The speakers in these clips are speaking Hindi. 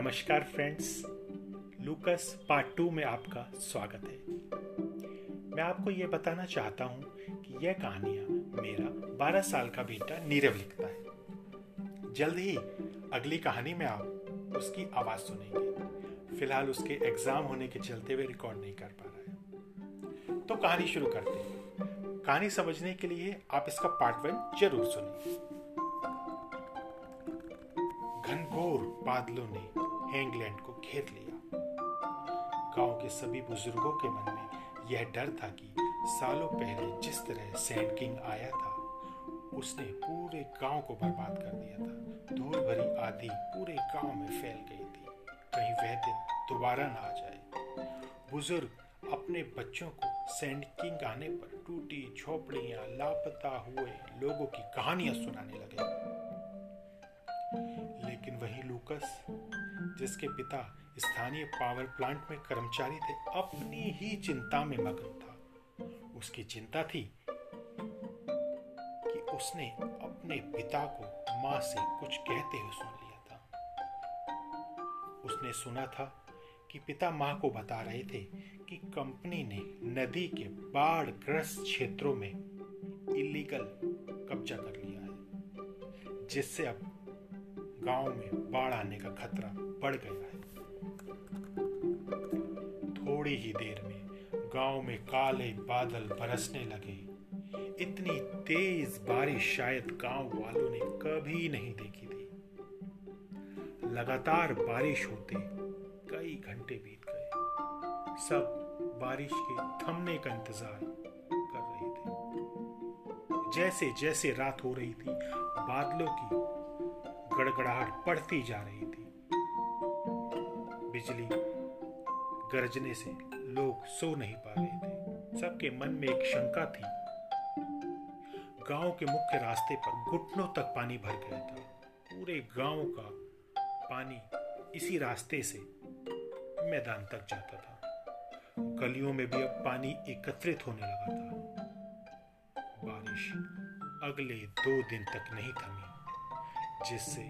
नमस्कार फ्रेंड्स लूकस पार्ट टू में आपका स्वागत है। मैं आपको ये बताना चाहता हूँ कि यह कहानियाँ मेरा 12 साल का बेटा नीरव लिखता है। जल्द ही अगली कहानी में आप उसकी आवाज़ सुनेंगे। फ़िलहाल उसके एग्ज़ाम होने के चलते हुए रिकॉर्ड नहीं कर पा रहा है। तो कहानी शुरू करते हैं। कहानी समझने के लिए आप इसका पार्ट वन ज़रूर सुनें। घनघोर बादलों ने हैंगलैंड को घेर लिया। गाँव के सभी बुज़ुर्गों के मन में यह डर था कि सालों पहले जिस तरह सैंड किंग आया था, उसने पूरे गाँव को बर्बाद कर दिया था। धूल भरी आधी पूरे गाँव में फैल गई थी। कहीं वह दिन दोबारा ना आ जाए। बुज़ुर्ग अपने बच्चों को सैंड किंग आने पर टूटी झोपड़ियाँ, लापता हुए लोगों की कहानियाँ सुनाने लगे। लेकिन वही लूकस जिसके पिता स्थानीय पावर प्लांट में कर्मचारी थे, अपनी ही चिंता में मग्न था। उसकी चिंता थी कि उसने अपने पिता को माँ से कुछ कहते हुए सुन लिया था। उसने सुना था कि पिता माँ को बता रहे थे कि कंपनी ने नदी के बाढ़ ग्रस्त क्षेत्रों में इलीगल कब्जा कर लिया है, जिससे अब गाँव में बाढ़ आने का खतरा बढ़ गया है। थोड़ी ही देर में गाँव में काले बादल बरसने लगे। इतनी तेज बारिश शायद गाँव वालों ने कभी नहीं देखी थी। लगातार बारिश होते कई घंटे बीत गए। सब बारिश के थमने का इंतज़ार कर रहे थे। जैसे जैसे रात हो रही थी, बादलों की गड़गड़ाहट बढ़ती जा रही थी। बिजली गरजने से लोग सो नहीं पा रहे थे। सबके मन में एक शंका थी। गाँव के मुख्य रास्ते पर घुटनों तक पानी भर गया था। पूरे गाँव का पानी इसी रास्ते से मैदान तक जाता था। गलियों में भी अब पानी एकत्रित होने लगा था। बारिश अगले दो दिन तक नहीं थमी। जिससे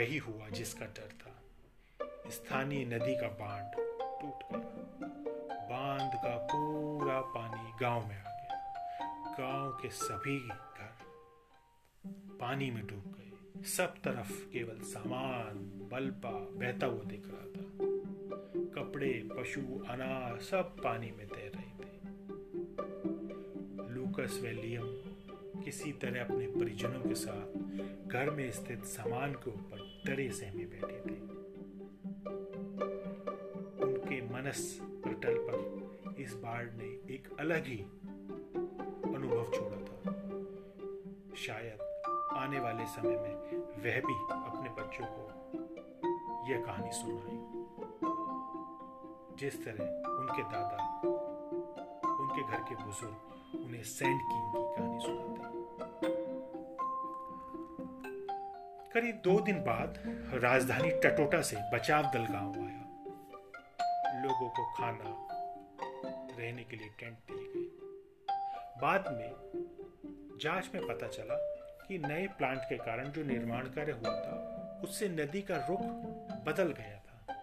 वही हुआ जिसका डर था। स्थानीय नदी का बाँध टूट गया। बाँध का पूरा पानी गाँव में आ गया। गाँव के सभी घर पानी में डूब गए। सब तरफ़ केवल सामान बल्पा बहता हुआ दिख रहा था। कपड़े, पशु अनाज सब पानी में तैर रहे थे। लूकस वेलियम किसी तरह अपने परिजनों के साथ घर में स्थित सामान के ऊपर डरे सहमे बैठे थे। उनके मनस पटल पर इस बाढ़ ने एक अलग ही अनुभव छोड़ा था। शायद आने वाले समय में वह भी अपने बच्चों को यह कहानी सुनाए। जिस तरह उनके दादा, उनके घर के बुज़ुर्ग उन्हें सेंट किंग की कहानी सुनाते करीब दो दिन बाद राजधानी टटोटा से बचाव दल गाँव आया। लोगों को खाना, रहने के लिए टेंट दिए गए। बाद में जाँच में पता चला कि नए प्लांट के कारण जो निर्माण कार्य हुआ था, उससे नदी का रुख बदल गया था।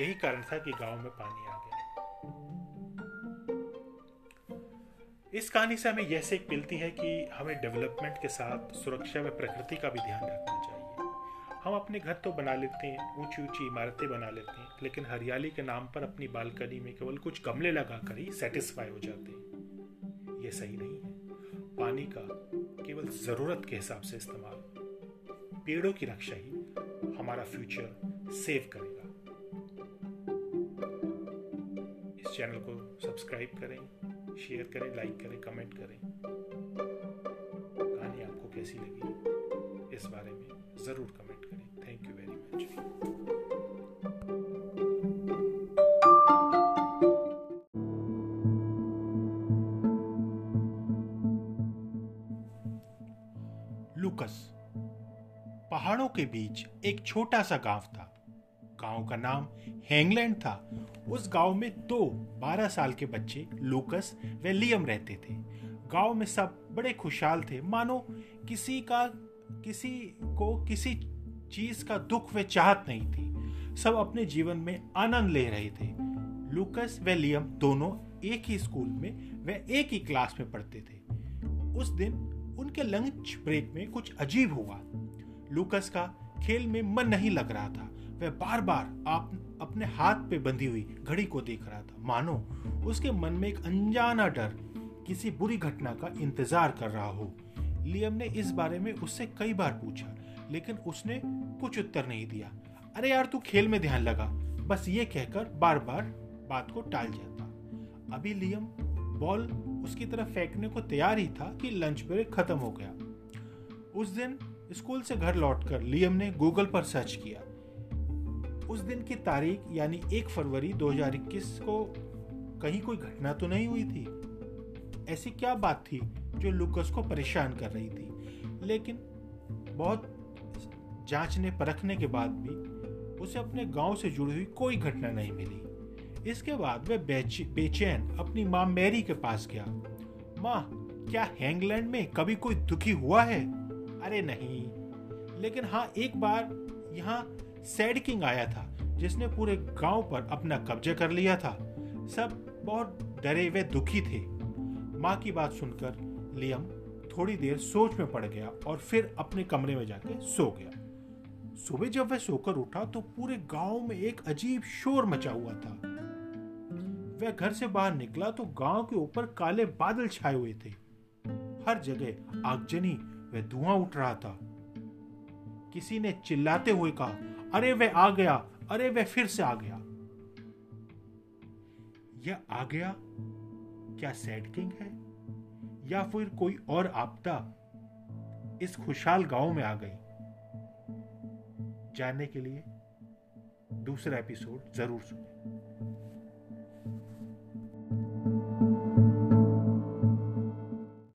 यही कारण था कि गाँव में पानी आ इस कहानी से हमें यह सीख मिलती है कि हमें डेवलपमेंट के साथ सुरक्षा व प्रकृति का भी ध्यान रखना चाहिए। हम अपने घर तो बना लेते हैं ऊँची ऊँची इमारतें बना लेते हैं, लेकिन हरियाली के नाम पर अपनी बालकनी में केवल कुछ गमले लगा कर ही सेटिस्फाई हो जाते हैं। ये सही नहीं है। पानी का केवल ज़रूरत के हिसाब से इस्तेमाल। पेड़ों की रक्षा ही हमारा फ्यूचर सेव करेगा। इस चैनल को सब्सक्राइब करें। शेयर करें लाइक करें कमेंट करें। कहानी आपको कैसी लगी? इस बारे में ज़रूर कमेंट करें। थैंक यू वेरी मच लुकस पहाड़ों के बीच एक छोटा सा गाँव था। गाँव का नाम हैंगलैंड था। उस गाँव में दो बारह साल के बच्चे, लूकस व लियम रहते थे। गाँव में सब बड़े खुशहाल थे। मानो किसी का, किसी को किसी चीज़ का दुख व चाहत नहीं थी। सब अपने जीवन में आनंद ले रहे थे। लुकस व लियम दोनों एक ही स्कूल में व एक ही क्लास में पढ़ते थे। उस दिन उनके लंच ब्रेक में कुछ अजीब हुआ। लुकस का खेल में मन नहीं लग रहा था। वह बार बार आप अपने हाथ पे बंधी हुई घड़ी को देख रहा था। मानो, उसके मन में एक अनजाना डर किसी बुरी घटना का इंतज़ार कर रहा हो। लियम ने इस बारे में उससे कई बार पूछा, लेकिन उसने कुछ उत्तर नहीं दिया। अरे यार, तू खेल में ध्यान लगा। बस ये कहकर बार बार बात को टाल जाता अभी लियम बॉल उसकी तरफ़ फेंकने को तैयार ही था कि लंच ब्रेक खत्म हो गया। उस दिन स्कूल से घर लौटकर लियम ने गूगल पर सर्च किया। उस दिन की तारीख, यानी एक फरवरी 2021 को कहीं कोई घटना तो नहीं हुई थी? ऐसी क्या बात थी जो लुकस को परेशान कर रही थी? लेकिन बहुत जांचने परखने के बाद भी उसे अपने गाँव से जुड़ी हुई कोई घटना नहीं मिली। इसके बाद वह बेचैन अपनी माँ मैरी के पास गया। माँ, क्या हैंगलैंड में कभी कोई दुखी हुआ है? अरे नहीं। लेकिन हाँ एक बार यहाँ सैड किंग आया था, जिसने पूरे गाँव पर अपना कब्जा कर लिया था। सब बहुत डरे वे दुखी थे। माँ की बात सुनकर लियम थोड़ी देर सोच में पड़ गया और फिर अपने कमरे में जाके सो गया। सुबह जब वह सोकर उठा तो पूरे गाँव में एक अजीब शोर मचा हुआ था। वह घर से बाहर निकला तो गाँव के ऊपर काले बादल छाए हुए थे। हर जगह आगजनी व धुआँ उठ रहा था। किसी ने चिल्लाते हुए कहा अरे वह आ गया, अरे वह फिर से आ गया। यह आ गया? क्या सैड किंग है? या फिर कोई और आपदा इस खुशहाल गाँव में आ गई? जानने के लिए दूसरा एपिसोड ज़रूर सुनें।